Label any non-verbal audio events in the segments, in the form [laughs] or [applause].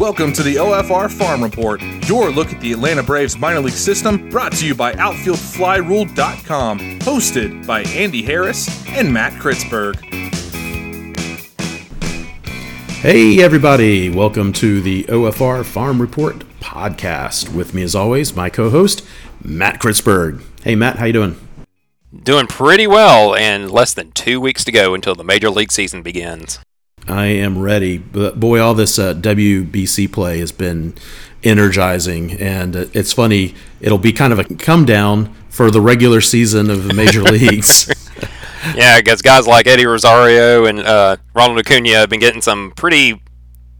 Welcome to the OFR Farm Report, your look at the Atlanta Braves minor league system, brought to you by OutfieldFlyRule.com, hosted by Andy Harris and Matt Chrietzberg. Hey, everybody, welcome to the OFR Farm Report podcast. With me, as always, my co host, Matt Chrietzberg. Hey, Matt, how you doing? Doing pretty well, and less than two weeks to go until the major league season begins. I am ready. But boy, all this uh, WBC play has been energizing, and uh, it's funny. It'll be kind of a come down for the regular season of the major [laughs] leagues. yeah, because guys like Eddie Rosario and uh, Ronald Acuna have been getting some pretty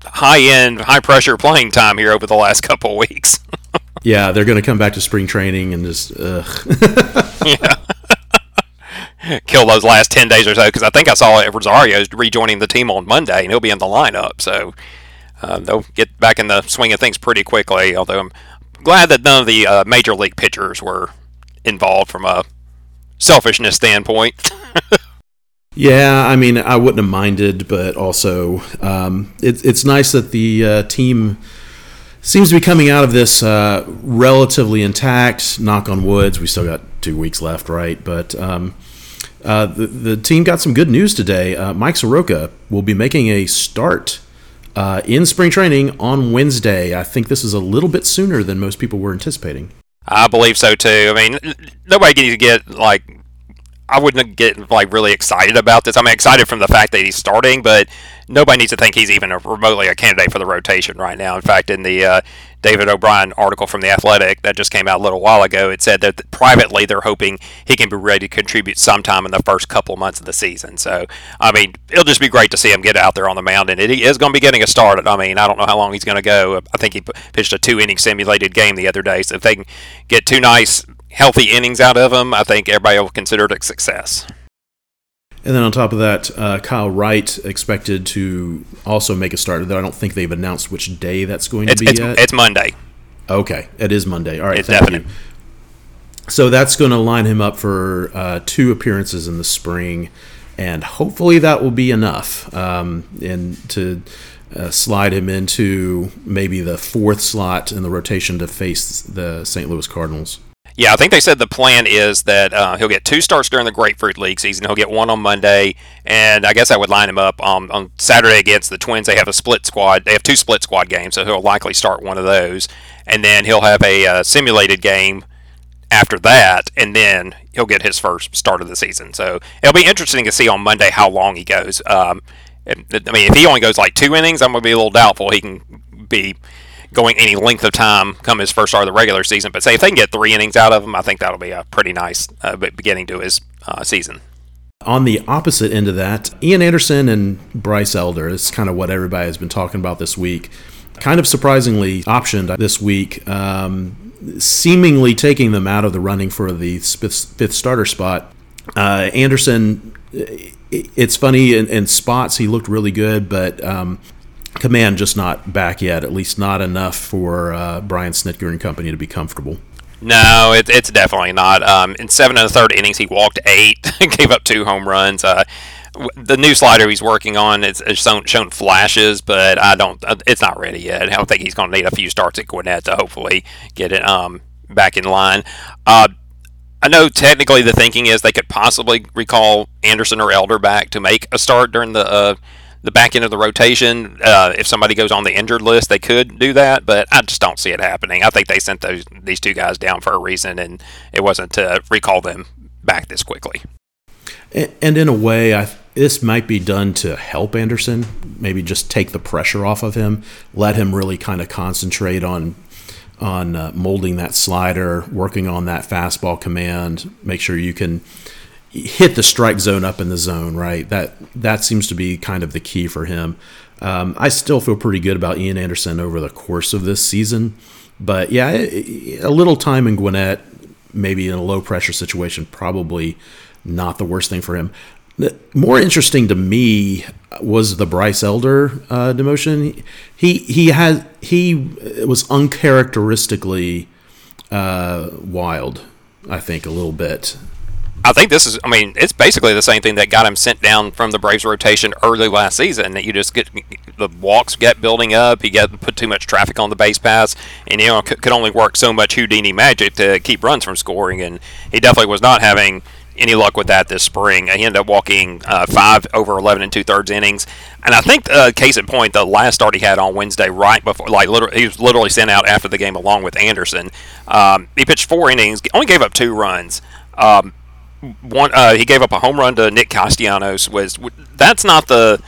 high end, high pressure playing time here over the last [laughs] couple of weeks. yeah, they're going to come back to spring training and just. [laughs] yeah [laughs] kill those last 10 days or so because I think I saw Rosario rejoining the team on Monday and he'll be in the lineup. So uh, they'll get back in the swing of things pretty quickly. Although I'm glad that none of the uh, major league pitchers were involved from a selfishness standpoint. [laughs] yeah, I mean, I wouldn't have minded, but also um, it, it's nice that the uh, team seems to be coming out of this uh, relatively intact. Knock on woods. We still got two weeks left, right? But um, uh, the, the team got some good news today. Uh, Mike Soroka will be making a start uh, in spring training on Wednesday. I think this is a little bit sooner than most people were anticipating. I believe so too. I mean, nobody needs to get like. I wouldn't get like really excited about this. I'm excited from the fact that he's starting, but nobody needs to think he's even a, remotely a candidate for the rotation right now. In fact, in the uh, David O'Brien article from The Athletic that just came out a little while ago, it said that privately they're hoping he can be ready to contribute sometime in the first couple months of the season. So, I mean, it'll just be great to see him get out there on the mound, and he is going to be getting a start. I mean, I don't know how long he's going to go. I think he pitched a two inning simulated game the other day, so if they can get two nice, healthy innings out of him, I think everybody will consider it a success. And then on top of that, uh, Kyle Wright expected to also make a start. Though I don't think they've announced which day that's going to it's, be it's, yet. It's Monday. Okay, it is Monday. All right, it's definite. You. So that's going to line him up for uh, two appearances in the spring, and hopefully that will be enough. Um, and to uh, slide him into maybe the fourth slot in the rotation to face the St. Louis Cardinals. Yeah, I think they said the plan is that uh, he'll get two starts during the Grapefruit League season. He'll get one on Monday, and I guess I would line him up um, on Saturday against the Twins. They have a split squad. They have two split squad games, so he'll likely start one of those, and then he'll have a uh, simulated game after that, and then he'll get his first start of the season. So it'll be interesting to see on Monday how long he goes. Um, I mean, if he only goes like two innings, I'm going to be a little doubtful he can be going any length of time come his first start of the regular season. But say if they can get three innings out of him, I think that'll be a pretty nice uh, beginning to his uh, season. On the opposite end of that, Ian Anderson and Bryce Elder is kind of what everybody has been talking about this week. Kind of surprisingly optioned this week, um, seemingly taking them out of the running for the fifth starter spot. Uh, Anderson, it's funny in, in, spots he looked really good, but um, command just not back yet, at least not enough for uh, Brian Snitker and company to be comfortable. No, it, it's definitely not. Um, in seven and a third innings, he walked eight, [laughs] gave up two home runs. Uh, the new slider he's working on—it's shown, shown, flashes, but I don't. Uh, it's not ready yet. I don't think he's going to need a few starts at Gwinnett to hopefully get it um, back in line. Uh, I know technically the thinking is they could possibly recall Anderson or Elder back to make a start during the uh, the back end of the rotation. Uh, if somebody goes on the injured list, they could do that, but I just don't see it happening. I think they sent those these two guys down for a reason, and it wasn't to recall them back this quickly. And in a way, I, this might be done to help Anderson, maybe just take the pressure off of him, let him really kind of concentrate on on uh, molding that slider, working on that fastball command, make sure you can hit the strike zone up in the zone, right? That that seems to be kind of the key for him. Um, I still feel pretty good about Ian Anderson over the course of this season, but yeah, a little time in Gwinnett, maybe in a low pressure situation, probably not the worst thing for him. More interesting to me was the Bryce Elder uh, demotion. He he had he was uncharacteristically uh, wild. I think a little bit I think this is. I mean, it's basically the same thing that got him sent down from the Braves rotation early last season. That you just get the walks get building up. He got put too much traffic on the base pass, and you know could, could only work so much Houdini magic to keep runs from scoring. And he definitely was not having any luck with that this spring. He ended up walking uh, five over 11 and two thirds innings. And I think, uh, case in point, the last start he had on Wednesday, right before, like, literally, he was literally sent out after the game along with Anderson. Um, he pitched four innings, only gave up two runs. Um, one, uh, he gave up a home run to Nick Castellanos. Was that's not the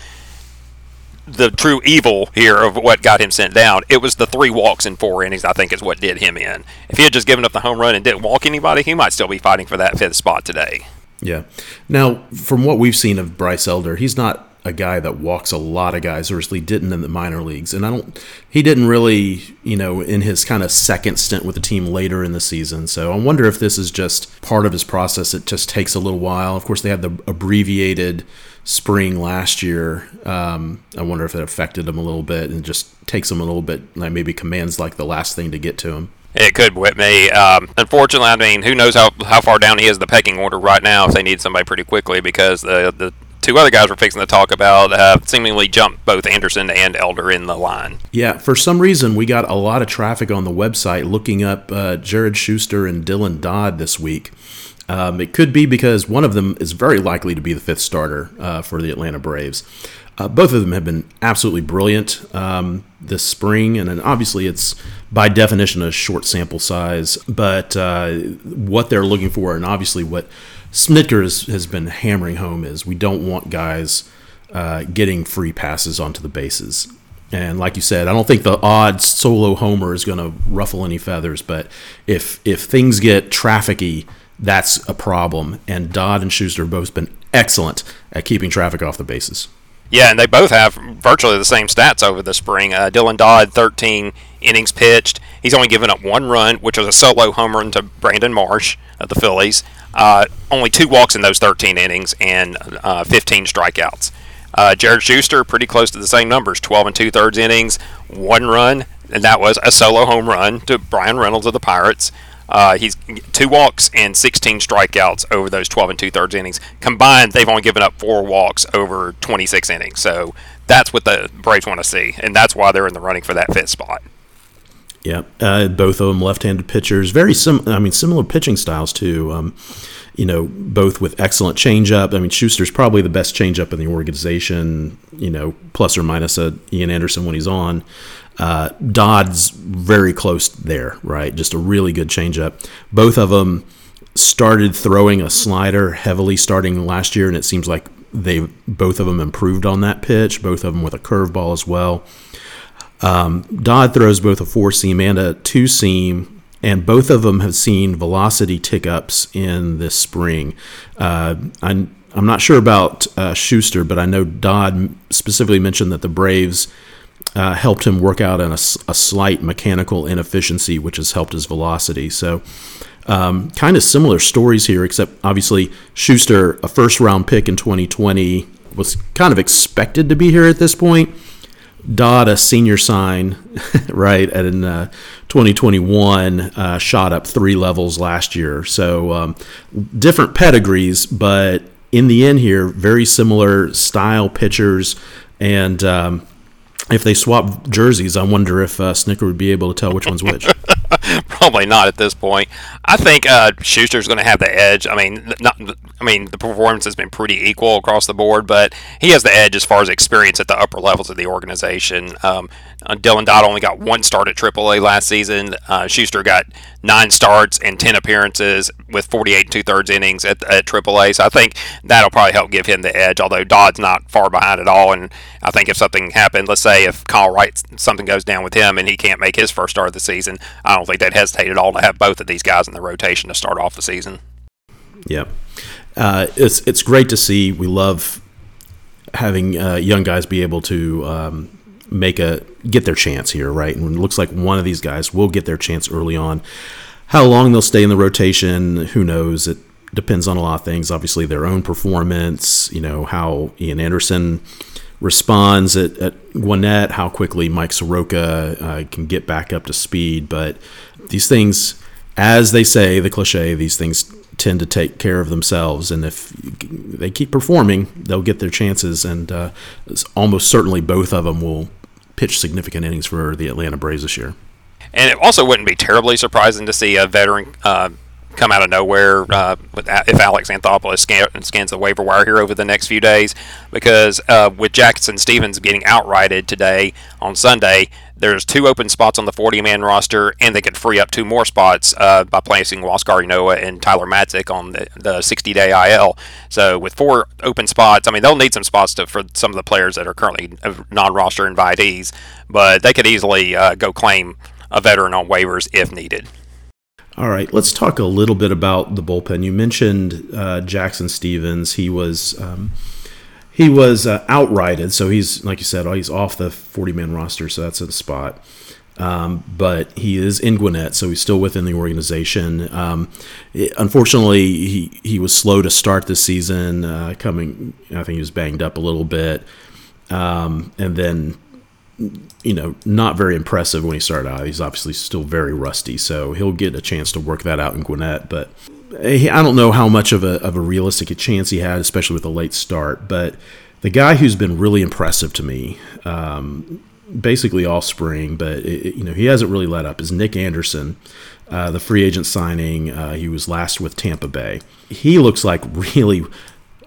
the true evil here of what got him sent down. It was the three walks in four innings, I think, is what did him in. If he had just given up the home run and didn't walk anybody, he might still be fighting for that fifth spot today. Yeah. Now, from what we've seen of Bryce Elder, he's not a guy that walks a lot of guys, or at least didn't in the minor leagues. And I don't, he didn't really, you know, in his kind of second stint with the team later in the season. So I wonder if this is just part of his process. It just takes a little while. Of course, they had the abbreviated spring last year. Um, I wonder if it affected him a little bit and just takes him a little bit, like maybe commands like the last thing to get to him. It could whip me. Um, unfortunately, I mean, who knows how, how far down he is the pecking order right now if they need somebody pretty quickly because the, the two other guys we're fixing to talk about have seemingly jumped both Anderson and Elder in the line. Yeah, for some reason, we got a lot of traffic on the website looking up uh, Jared Shuster and Dylan Dodd this week. Um, it could be because one of them is very likely to be the fifth starter uh, for the Atlanta Braves. Uh, both of them have been absolutely brilliant um, this spring, and obviously it's by definition a short sample size. But uh, what they're looking for, and obviously what Snitker has, been hammering home, is we don't want guys uh, getting free passes onto the bases. And like you said, I don't think the odd solo homer is going to ruffle any feathers. But if if things get trafficy that's a problem. And Dodd and Shuster have both been excellent at keeping traffic off the bases. Yeah, and they both have virtually the same stats over the spring. Uh, Dylan Dodd, 13 innings pitched. He's only given up one run, which was a solo home run to Brandon Marsh of the Phillies. Uh, only two walks in those 13 innings and uh, 15 strikeouts. Uh, Jared Shuster, pretty close to the same numbers 12 and two thirds innings, one run, and that was a solo home run to Bryan Reynolds of the Pirates. Uh, he's two walks and 16 strikeouts over those 12 and two thirds innings. Combined, they've only given up four walks over 26 innings. So that's what the Braves want to see, and that's why they're in the running for that fifth spot. Yeah, uh, both of them left-handed pitchers. Very sim. I mean, similar pitching styles too. Um, you know, both with excellent changeup. I mean, Shuster's probably the best changeup in the organization. You know, plus or minus a Ian Anderson when he's on. Uh, Dodd's very close there, right? Just a really good changeup. Both of them started throwing a slider heavily starting last year, and it seems like they both of them improved on that pitch. Both of them with a curveball as well. Um, Dodd throws both a four seam and a two seam, and both of them have seen velocity tick ups in this spring. Uh, I'm, I'm not sure about uh, Shuster, but I know Dodd specifically mentioned that the Braves uh, helped him work out a, a, slight mechanical inefficiency, which has helped his velocity. So, um, kind of similar stories here, except obviously Shuster, a first round pick in 2020, was kind of expected to be here at this point. Dodd, a senior sign, [laughs] right, at in uh, 2021, uh, shot up three levels last year. So, um, different pedigrees, but in the end, here, very similar style pitchers. And um, if they swap jerseys, I wonder if uh, Snitker would be able to tell which one's which. [laughs] [laughs] Probably not at this point. I think uh, Shuster's going to have the edge. I mean, not. I mean, the performance has been pretty equal across the board, but he has the edge as far as experience at the upper levels of the organization. Um, uh, Dylan Dodd only got one start at AAA last season. Uh, Shuster got nine starts and 10 appearances with 48 two thirds innings at, at AAA. So I think that'll probably help give him the edge, although Dodd's not far behind at all. And I think if something happened, let's say if Kyle Wright, something goes down with him and he can't make his first start of the season, I think they'd hesitate at all to have both of these guys in the rotation to start off the season. Yeah, Uh, it's, it's great to see. We love having uh, young guys be able to um, make a get their chance here, right? And it looks like one of these guys will get their chance early on. How long they'll stay in the rotation, who knows? It depends on a lot of things. Obviously, their own performance, you know, how Ian Anderson responds at, at Gwinnett, how quickly Mike Soroka uh, can get back up to speed. But these things, as they say, the cliche, these things tend to take care of themselves, and if they keep performing, they'll get their chances, and uh, almost certainly both of them will pitch significant innings for the Atlanta Braves this year. And it also wouldn't be terribly surprising to see a veteran uh, come out of nowhere uh, if Alex Anthopoulos scan, scans the waiver wire here over the next few days, because uh, with Jackson Stephens getting outrighted today on Sunday, there's two open spots on the 40-man roster, and they could free up two more spots uh, by placing Huascar Ynoa and Tyler Matzek on the, the 60-day IL. So with four open spots, I mean they'll need some spots to, for some of the players that are currently non-roster invitees, but they could easily uh, go claim a veteran on waivers if needed. All right, let's talk a little bit about the bullpen. You mentioned uh, Jackson Stephens. He was um, he was uh, outrighted, so he's like you said, he's off the 40 man roster, so that's a spot. Um, but he is in Gwinnett, so he's still within the organization. Um, it, unfortunately, he he was slow to start this season. Uh, coming, I think he was banged up a little bit, um, and then you know, not very impressive when he started out. He's obviously still very rusty, so he'll get a chance to work that out in Gwinnett. But I don't know how much of a, of a realistic chance he had, especially with a late start. But the guy who's been really impressive to me, um, basically all spring, but it, you know he hasn't really let up, is Nick Anderson. Uh, the free agent signing, uh, he was last with Tampa Bay. He looks like really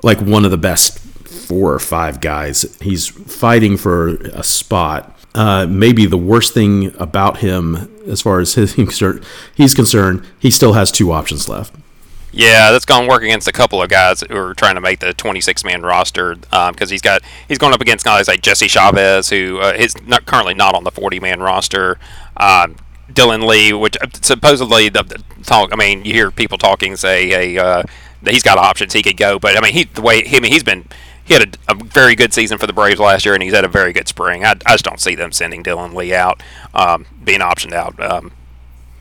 like one of the best four or five guys. He's fighting for a spot. Uh, maybe the worst thing about him, as far as [laughs] his, he's concerned, he still has two options left. Yeah, that's going to work against a couple of guys who are trying to make the 26 man roster because um, he's got he's going up against guys like Jesse Chavez, who uh, is not currently not on the 40 man roster. Um, Dylan Lee, which uh, supposedly the, the, talk. I mean, you hear people talking say, "Hey, uh, he's got options, he could go," but I mean, he the way I mean, he's been he had a, a, very good season for the Braves last year, and he's had a very good spring. I, I just don't see them sending Dylan Lee out, um, being optioned out. Um,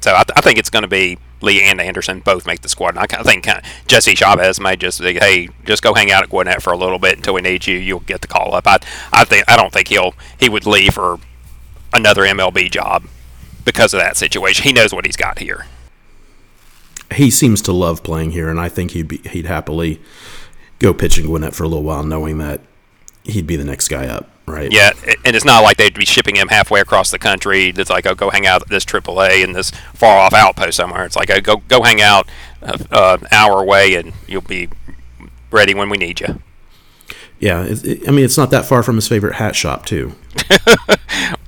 so I, th- I, think it's going to be Lee and Anderson both make the squad. And I, I think kind of Jesse Chavez may just "Hey, just go hang out at Gwinnett for a little bit until we need you. You'll get the call up." I, I think I don't think he'll he would leave for another MLB job because of that situation. He knows what he's got here. He seems to love playing here, and I think he'd be, he'd happily go pitch in Gwinnett for a little while, knowing that he'd be the next guy up, right? Yeah, and it's not like they'd be shipping him halfway across the country. It's like, oh, go hang out at this AAA in this far off outpost somewhere. It's like, oh, go go hang out uh, uh, an hour away, and you'll be ready when we need you. Yeah, it, it, I mean, it's not that far from his favorite hat shop, too. [laughs]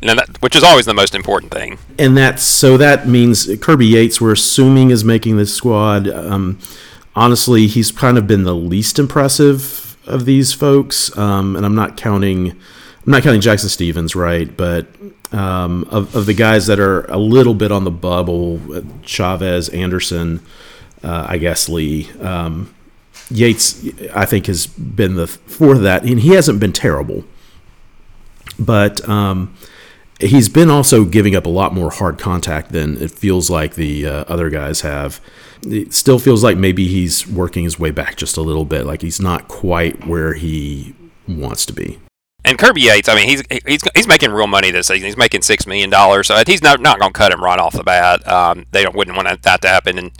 that, which is always the most important thing. And that's so that means Kirby Yates, we're assuming, is making this squad. Um, honestly, he's kind of been the least impressive of these folks, um, and I'm not counting. I'm not counting Jackson Stephens, right? But um, of, of the guys that are a little bit on the bubble, Chavez, Anderson, uh, I guess Lee. Um, Yates, I think, has been the for that, and he hasn't been terrible. But um, he's been also giving up a lot more hard contact than it feels like the uh, other guys have it still feels like maybe he's working his way back just a little bit. Like he's not quite where he wants to be. And Kirby Yates, I mean, he's he's he's making real money this season. He's making six million dollars, so he's not not going to cut him right off the bat. Um, they don't wouldn't want that to happen, and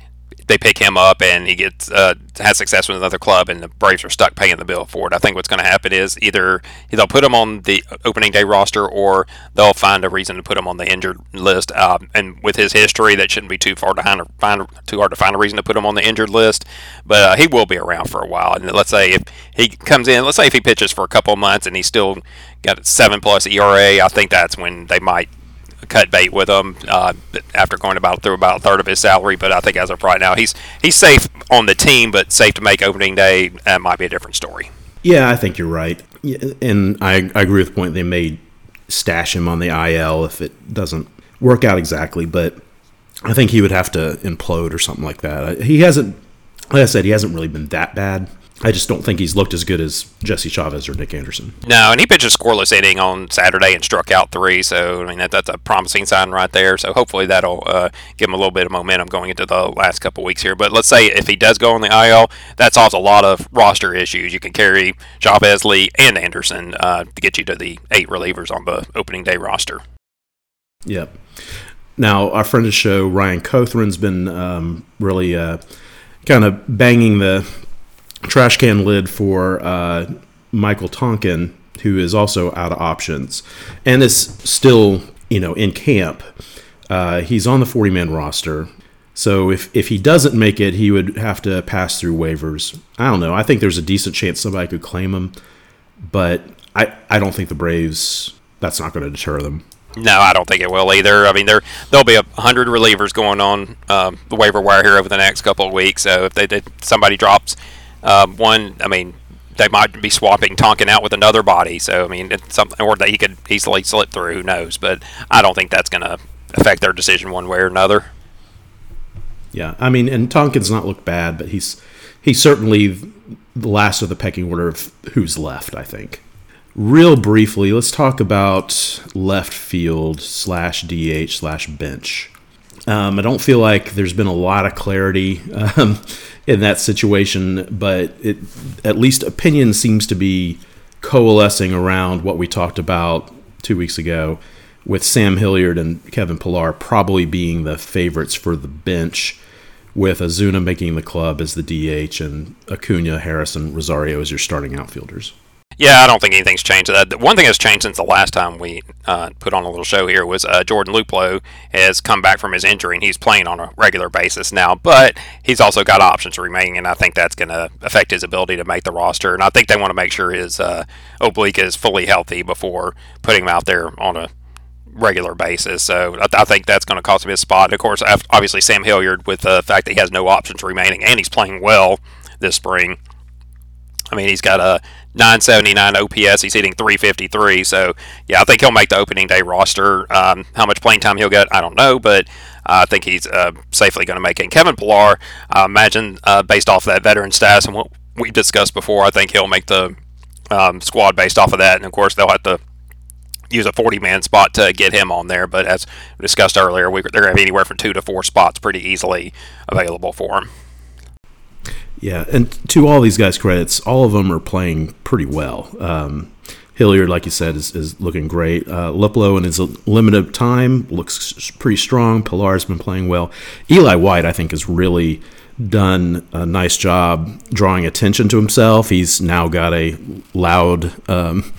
they pick him up and he gets uh, has success with another club, and the Braves are stuck paying the bill for it. I think what's going to happen is either they'll put him on the opening day roster, or they'll find a reason to put him on the injured list. Um, and with his history, that shouldn't be too far to find, find too hard to find a reason to put him on the injured list. But uh, he will be around for a while. And let's say if he comes in, let's say if he pitches for a couple months and he's still got seven plus ERA, I think that's when they might cut bait with him uh, after going about through about a third of his salary. But I think as of right now, he's he's safe on the team, but safe to make opening day. Might be a different story. Yeah, I think you're right, and I, I agree with the point they may stash him on the IL if it doesn't work out exactly, but. I think he would have to implode or something like that. He hasn't, like I said, he hasn't really been that bad. I just don't think he's looked as good as Jesse Chavez or Nick Anderson. No, and he pitched a scoreless inning on Saturday and struck out three. So I mean that, that's a promising sign right there. So hopefully that'll uh, give him a little bit of momentum going into the last couple weeks here. But let's say if he does go on the IL, that solves a lot of roster issues. You can carry Chavez, Lee, and Anderson uh, to get you to the eight relievers on the opening day roster. Yep. Now our friend of the show Ryan Cothran's been um, really. Uh, kind of banging the trash can lid for uh, Michael Tonkin, who is also out of options and is still, you know, in camp. Uh, he's on the 40 man roster. So if, if he doesn't make it, he would have to pass through waivers. I don't know. I think there's a decent chance somebody could claim him, but I, I don't think the Braves, that's not going to deter them. No, I don't think it will either. I mean, there there'll be a hundred relievers going on um, the waiver wire here over the next couple of weeks. So if they did, somebody drops um, one, I mean, they might be swapping Tonkin out with another body. So I mean, it's something or that he could easily slip through. Who knows? But I don't think that's going to affect their decision one way or another. Yeah, I mean, and Tonkin's not looked bad, but he's he's certainly the last of the pecking order of who's left. I think. Real briefly, let's talk about left field slash DH slash bench. Um, I don't feel like there's been a lot of clarity um, in that situation, but it, at least opinion seems to be coalescing around what we talked about two weeks ago, with Sam Hilliard and Kevin Pillar probably being the favorites for the bench, with Ozuna making the club as the DH and Acuna, Harrison, Rosario as your starting outfielders. Yeah, I don't think anything's changed. Uh, one thing that's changed since the last time we uh, put on a little show here was uh, Jordan Luplow has come back from his injury and he's playing on a regular basis now. But he's also got options remaining, and I think that's going to affect his ability to make the roster. And I think they want to make sure his uh, oblique is fully healthy before putting him out there on a regular basis. So I, I think that's going to cost him his spot. Of course, obviously Sam Hilliard with the fact that he has no options remaining and he's playing well this spring. I mean, he's got a 979 OPS. He's hitting 353. So, yeah, I think he'll make the opening day roster. Um, how much playing time he'll get, I don't know, but I think he's uh, safely going to make it. Kevin Pillar, I imagine, uh, based off that veteran status and what we discussed before, I think he'll make the um, squad based off of that. And, of course, they'll have to use a 40 man spot to get him on there. But as discussed earlier, we, they're going to have anywhere from two to four spots pretty easily available for him. Yeah, and to all these guys' credits, all of them are playing pretty well. Um, Hilliard, like you said, is, is looking great. Uh, Luplow in his limited time looks pretty strong. Pillar's been playing well. Eli White, I think, has really done a nice job drawing attention to himself. He's now got a loud um,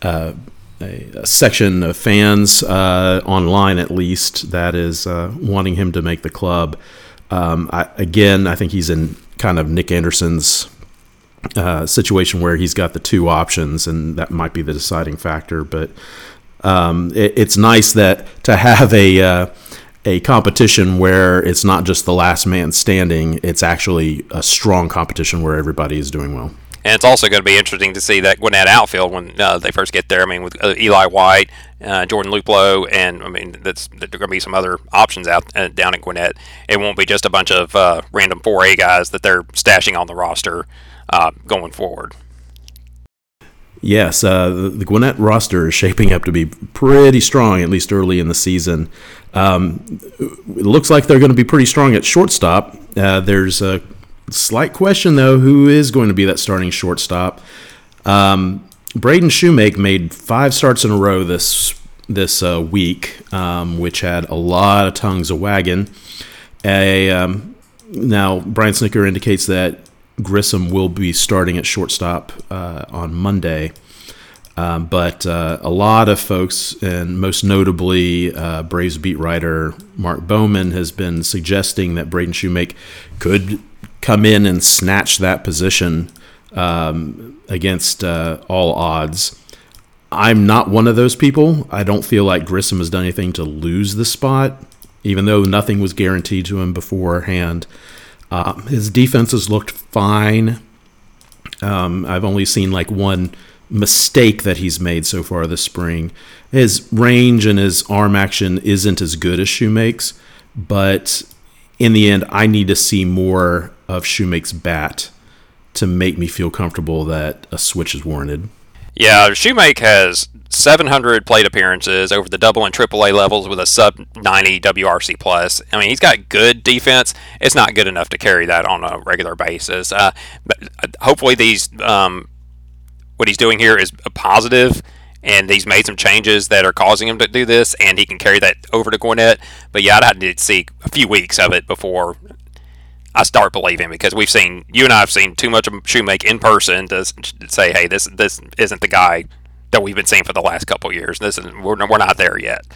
uh, a, a, section of fans uh, online, at least, that is uh, wanting him to make the club. Um, I, again, I think he's in kind of Nick Anderson's uh, situation where he's got the two options, and that might be the deciding factor. But um, it, it's nice that to have a uh, a competition where it's not just the last man standing; it's actually a strong competition where everybody is doing well. And it's also going to be interesting to see that Gwinnett outfield when uh, they first get there. I mean, with uh, Eli White, uh, Jordan Luplow, and I mean, that's there going to be some other options out uh, down at Gwinnett. It won't be just a bunch of uh, random 4A guys that they're stashing on the roster uh, going forward. Yes, the, the, Gwinnett roster is shaping up to be pretty strong, at least early in the season. Um, it looks like they're going to be pretty strong at shortstop. there's a Slight question though, who is going to be that starting shortstop? Um, Braden Shewmake made five starts in a row this this uh, week, um, which had a lot of tongues a wagon. A, um, now Brian Snitker indicates that Grissom will be starting at shortstop uh, on Monday. Um, but uh, a lot of folks, and most notably uh, Braves beat writer Mark Bowman, has been suggesting that Braden Shewmake could come in and snatch that position um, against uh, all odds. I'm not one of those people. I don't feel like Grissom has done anything to lose the spot, even though nothing was guaranteed to him beforehand. Uh, his defense has looked fine. Um, I've only seen like one mistake that he's made so far this spring. His range and his arm action isn't as good as Shewmake's, but in the end, I need to see more of Shewmake's bat to make me feel comfortable that a switch is warranted. Yeah, Shewmake has 700 plate appearances over the double and triple A levels with a sub 90 WRC plus. I mean, he's got good defense. It's not good enough to carry that on a regular basis. Uh, but uh, hopefully, these um, what he's doing here is a positive and he's made some changes that are causing him to do this, and he can carry that over to Gwinnett. But yeah, I'd have to see a few weeks of it before I start believing because we've seen you and I have seen too much of Shewmake in person to say, hey, this this isn't the guy that we've been seeing for the last couple years. This is we're, we're not there yet.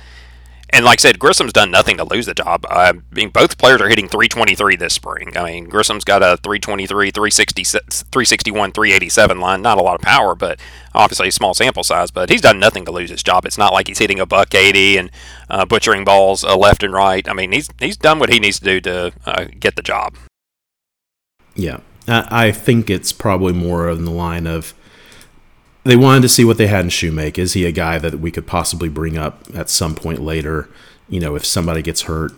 And like I said, Grissom's done nothing to lose the job. I mean, both players are hitting 323 this spring. I mean, Grissom's got a 323, 360, 361, 387 line. Not a lot of power, but obviously a small sample size. But he's done nothing to lose his job. It's not like he's hitting a buck 80 and uh, butchering balls uh, left and right. I mean, he's he's done what he needs to do to uh, get the job. Yeah, I think it's probably more in the line of they wanted to see what they had in Shewmake. Is he a guy that we could possibly bring up at some point later? You know, if somebody gets hurt.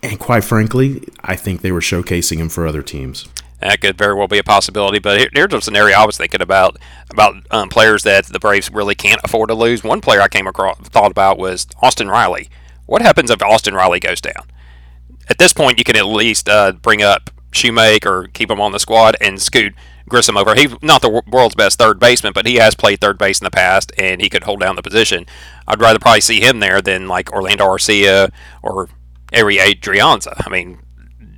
And quite frankly, I think they were showcasing him for other teams. That could very well be a possibility. But here's a scenario I was thinking about about um, players that the Braves really can't afford to lose. One player I came across thought about was Austin Riley. What happens if Austin Riley goes down? At this point, you can at least uh, bring up Shewmake or keep him on the squad and scoot Grissom over. He's not the world's best third baseman, but he has played third base in the past, and he could hold down the position. I'd rather probably see him there than like Orlando Arcia or Ehire Adrianza. I mean,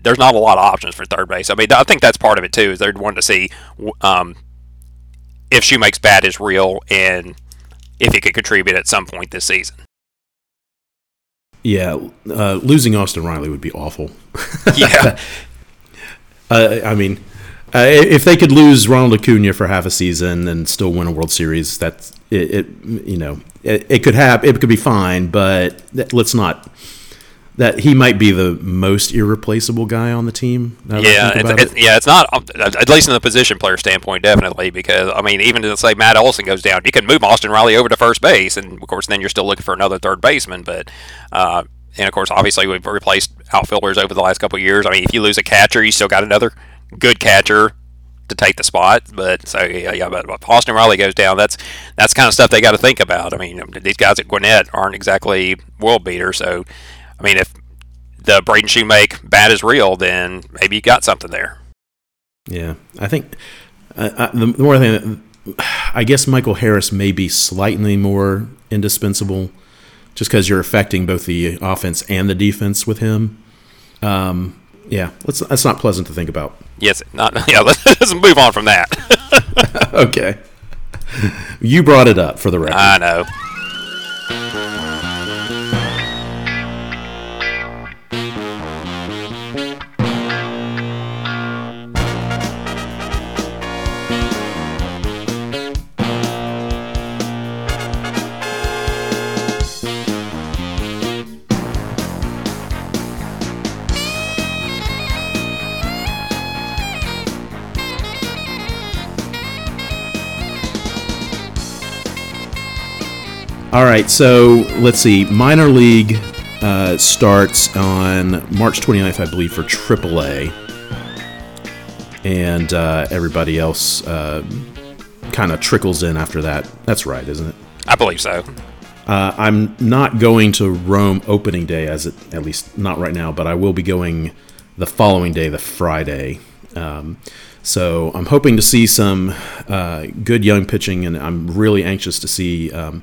there's not a lot of options for third base. I mean, I think that's part of it too. Is they're wanting to see um, if Shewmake's bat is real and if he could contribute at some point this season. Yeah, uh, losing Austin Riley would be awful. Yeah. [laughs] uh, I mean, uh, if they could lose Ronald Acuna for half a season and still win a World Series, that's it. it you know, it, it could happen. It could be fine, but let's not. That he might be the most irreplaceable guy on the team. Yeah, it's, it. yeah, it's not at least in the position player standpoint, definitely. Because I mean, even to say Matt Olson goes down, you can move Austin Riley over to first base, and of course, then you're still looking for another third baseman. But uh, and of course, obviously, we've replaced outfielders over the last couple years. I mean, if you lose a catcher, you still got another good catcher to take the spot. But so yeah, yeah but if Austin Riley goes down, that's that's kind of stuff they got to think about. I mean, these guys at Gwinnett aren't exactly world beaters. So, I mean, if the Braden Shewmake bat is real, then maybe you got something there. Yeah, I think uh, I, uh, the more thing, I guess Michael Harris may be slightly more indispensable, just because you're affecting both the offense and the defense with him. Um, yeah, let's, that's not pleasant to think about. Yes, not [laughs] yeah. Let's move on from that. [laughs] okay, you brought it up for the record. I know. All right, so let's see. Minor League uh, starts on March 29th, I believe, for AAA. And uh, everybody else uh, kind of trickles in after that. That's right, isn't it? I believe so. Uh, I'm not going to Rome opening day, as it, at least not right now, but I will be going the following day, the Friday. Um, so I'm hoping to see some uh, good young pitching, and I'm really anxious to see um,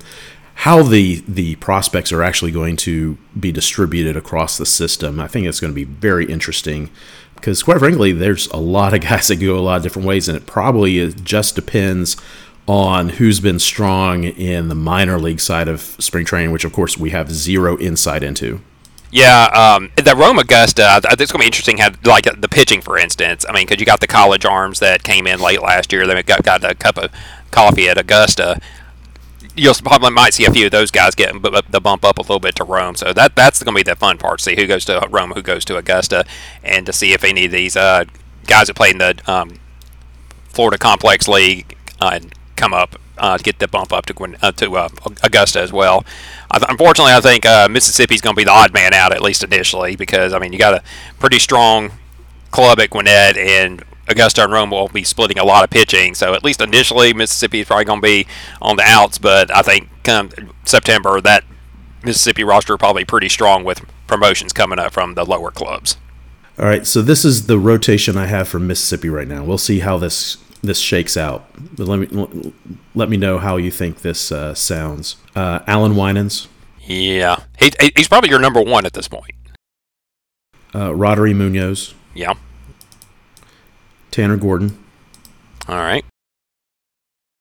how the the prospects are actually going to be distributed across the system. I think it's going to be very interesting because, quite frankly, there's a lot of [laughs] guys that go a lot of different ways, and it probably just depends on who's been strong in the minor league side of spring training, which of course we have zero insight into. Yeah, um, the Rome Augusta, I think it's going to be interesting. How like the pitching, for instance. I mean, because you got the college arms that came in late last year. They got, got a cup of coffee at Augusta you'll probably might see a few of those guys getting the bump up a little bit to Rome. So that that's going to be the fun part. See who goes to Rome, who goes to Augusta, and to see if any of these uh, guys that play in the um, Florida Complex League uh, come up uh, get the bump up to uh, to uh, Augusta as well. unfortunately, I think uh, Mississippi's going to be the odd man out at least initially because I mean you got a pretty strong club at Gwinnett and Augusta and Rome will be splitting a lot of pitching. So at least initially, Mississippi is probably going to be on the outs. But I think come September, that Mississippi roster will probably pretty strong with promotions coming up from the lower clubs. All right, so this is the rotation I have for Mississippi right now. We'll see how this this shakes out. But let me let me know how you think this uh, sounds. Uh, Allan Winans. Yeah, he, he's probably your number one at this point. Uh, Munoz. Yeah. Tanner Gordon, All right.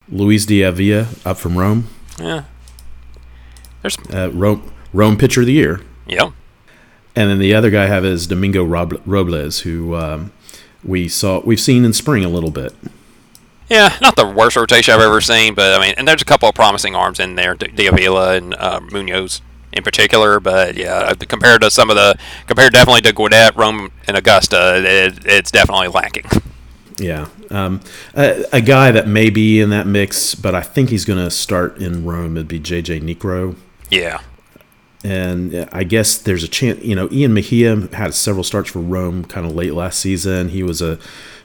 Luis De Avila up from Rome, Yeah. There's uh, Rome, Rome Pitcher of the Year. yeah. And then the other guy I have is Domingo Rob- Robles, who um, we saw we've seen in spring a little bit. Yeah, not the worst rotation I've ever seen, but I mean, and there's a couple of promising arms in there, De Avila and uh, Munoz in particular. But yeah, uh, compared to some of the, compared definitely to Gwinnett, Rome, and Augusta, it, it's definitely lacking. Yeah, um, a, a guy that may be in that mix, but I think he's going to start in Rome. It'd be JJ Niekro. Yeah, And I guess there's a chance, you know, Ian Mejia had several starts for Rome kind of late last season. He was a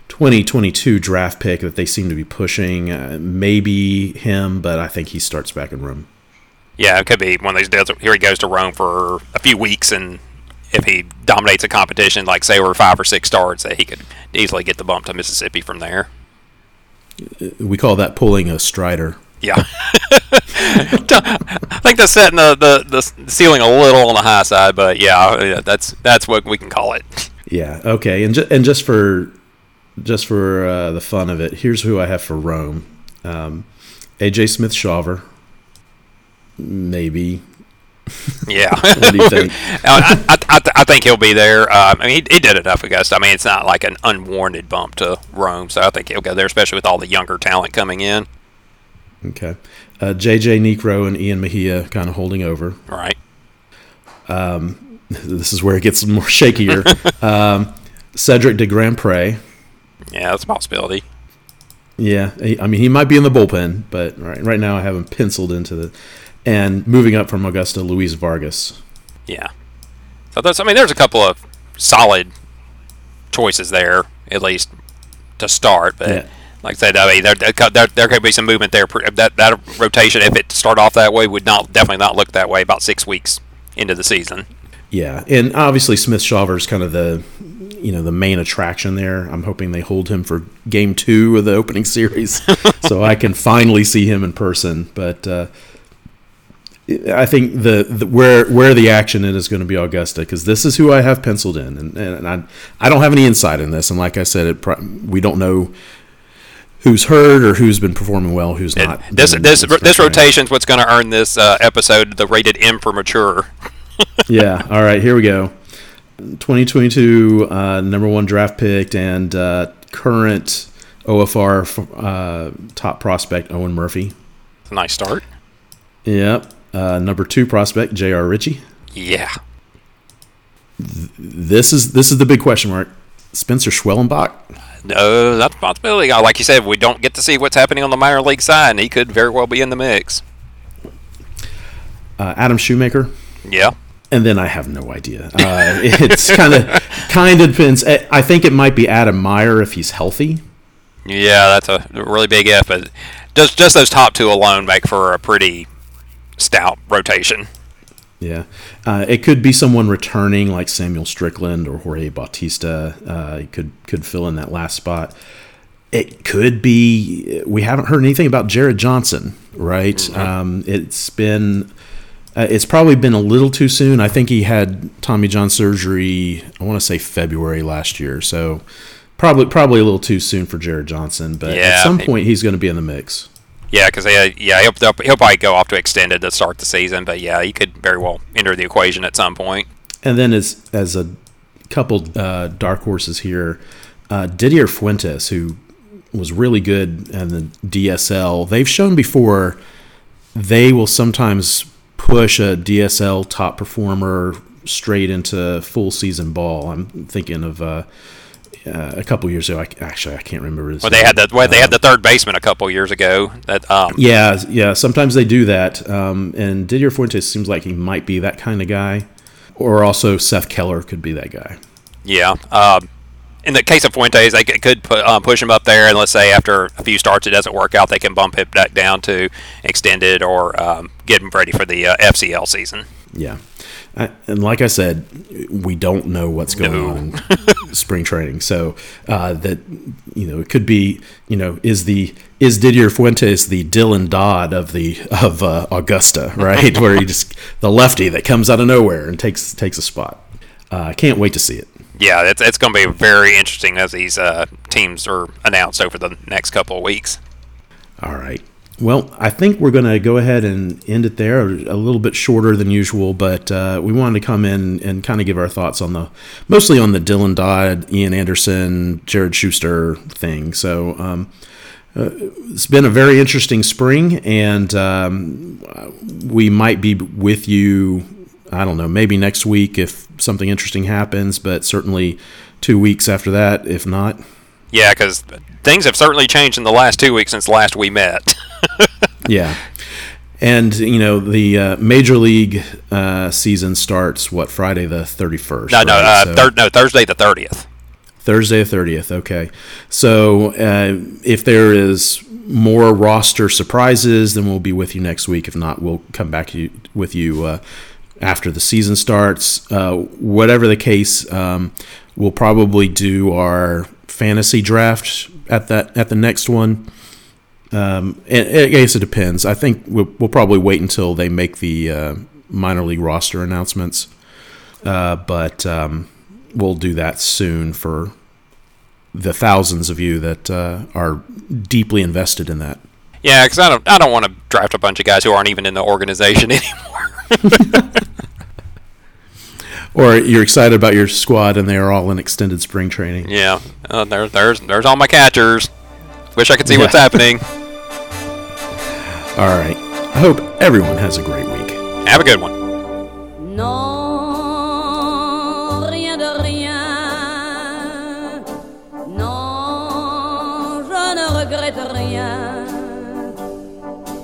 2022 draft pick that they seem to be pushing. Uh, maybe him, but I think he starts back in Rome. yeah, it could be one of these deals. Here he goes to Rome for a few weeks, and if he dominates a competition, like say over five or six starts, that he could easily get the bump to Mississippi from there. We call that pulling a strider. Yeah, [laughs] I think that's setting the, the the ceiling a little on the high side, but yeah, yeah, that's that's what we can call it. Yeah. Okay. And ju- and just for just for uh, the fun of it, here's who I have for Rome: um, AJ Smith Shawver. Maybe. Yeah. What do you think? [laughs] I, I, I, I think he'll be there. Uh, I mean, he, he did enough Augusta. I mean, it's not like an unwarranted bump to Rome, so I think he'll go there, especially with all the younger talent coming in. Okay. Uh, JJ Niekro and Ian Mejia kind of holding over. Right. Um, [laughs] this is where it gets more shakier. [laughs] um, Cedric de Grand Pré. Yeah, that's a possibility. Yeah, he- I mean he might be in the bullpen, but right right now I have him penciled into the. And moving up from Augusta, Luis Vargas. Yeah. So that's. I mean, there's a couple of solid choices there, at least to start. But Yeah. like I said, I mean, there, there, could- there, could be some movement there. That that rotation, if it start off that way, would not definitely not look that way about six weeks into the season. Yeah, and obviously Smith Shawver's kind of the, you know, the main attraction there. I'm hoping they hold him for Game Two of the opening series, [laughs] so I can finally see him in person. But uh, I think the, the where where the action is is going to be Augusta because this is who I have penciled in, and, and I I don't have any insight in this, and like I said, it we don't know who's hurt or who's been performing well, who's not. This been this this training. rotation's what's going to earn this uh, episode the rated M for mature. [laughs] yeah. All right. Here we go. 2022 uh, number one draft pick and uh, current OFR uh, top prospect Owen Murphy. Nice start. Yep. Uh, number two prospect J.R. Ritchie. Yeah. This is this is the big question mark. Spencer Schwellenbach. No, that's a possibility. Uh, Like you said, we don't get to see what's happening on the minor league side, and he could very well be in the mix. Uh, Adam Shoemaker. Yeah. And then I have no idea. Uh, [laughs] it's kind of kind of depends. I I think it might be Adam Maier if he's healthy. Yeah, that's a really big if, but just just those top two alone make for a pretty stout rotation. Yeah, uh, it could be someone returning like Samuel Strickland or Jorge Bautista. Uh, he could could fill in that last spot. It could be. We haven't heard anything about Jared Johnson, right? Um, it's been. Uh, it's probably been a little too soon. I think he had Tommy John surgery. I want to say February last year, so probably probably a little too soon for Jared Johnson. But Yeah, at some he- point, he's going to be in the mix. Yeah, because yeah, he'll, he'll probably go off to extended to start the season, but yeah, he could very well enter the equation at some point. And then as as a couple uh, dark horses here, uh, Didier Fuentes, who was really good in the DSL, they've shown before they will sometimes push a DSL top performer straight into full season ball. I'm thinking of uh, uh, a couple years ago. I, actually, I can't remember his. Well, they had the well, they had the third baseman a couple years ago. That um, Yeah, yeah. Sometimes they do that, um, and Didier Fuentes seems like he might be that kind of guy, or also Seth Keller could be that guy. Yeah. Um, in the case of Fuentes, they could put, um, push him up there, and let's say after a few starts it doesn't work out, they can bump it back down to extended or um, get him ready for the uh, FCL season. Yeah, I, and like I said, we don't know what's going No. on in [laughs] spring training. So uh, that you know, it could be you know, is the is Didier Fuentes the Dylan Dodd of the of uh, Augusta, [laughs] right? Where he just the lefty that comes out of nowhere and takes takes a spot. Uh, I can't wait to see it. yeah, it's, it's going to be very interesting as these uh, teams are announced over the next couple of weeks. All right. Well, I think we're going to go ahead and end it there. A little bit shorter than usual, but uh, we wanted to come in and kind of give our thoughts on the, mostly on the Dylan Dodd, Ian Anderson, Jared Shuster thing. So um, uh, it's been a very interesting spring, and um, we might be with you. I don't know, maybe next week if something interesting happens, but certainly two weeks after that, if not. Yeah, because things have certainly changed in the last two weeks since last we met. [laughs] yeah. And you know the uh, major league uh, season starts what Friday the thirty first. No, right? no, uh, so thir- no, Thursday the thirtieth. Thursday the thirtieth. Okay, so uh, if there is more roster surprises, then we'll be with you next week. If not, we'll come back you, with you uh, after the season starts. Uh, whatever the case, um, we'll probably do our fantasy draft at that at the next one. Um, I guess it depends. I think we'll, we'll, probably wait until they make the uh, minor league roster announcements, uh, but um, we'll do that soon for the thousands of you that uh, are deeply invested in that. Yeah, because I don't, I don't want to draft a bunch of guys who aren't even in the organization [laughs] anymore. [laughs] or you're excited about your squad and they are all in extended spring training. Yeah, uh, there, there's there's all my catchers. Wish I could see yeah. what's happening. [laughs] [laughs] All right. I hope everyone has a great week. Have a good one. Non, rien de rien. Non, je ne regrette rien.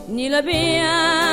Ni le bien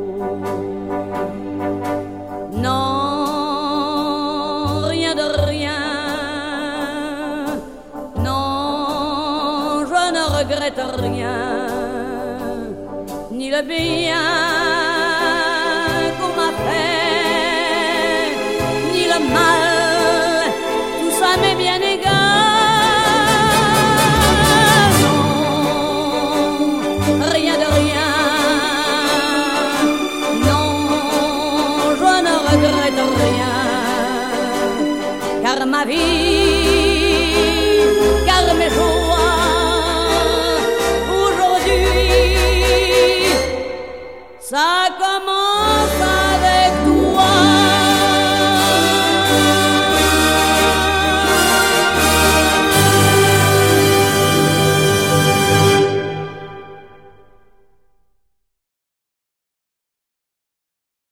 Bien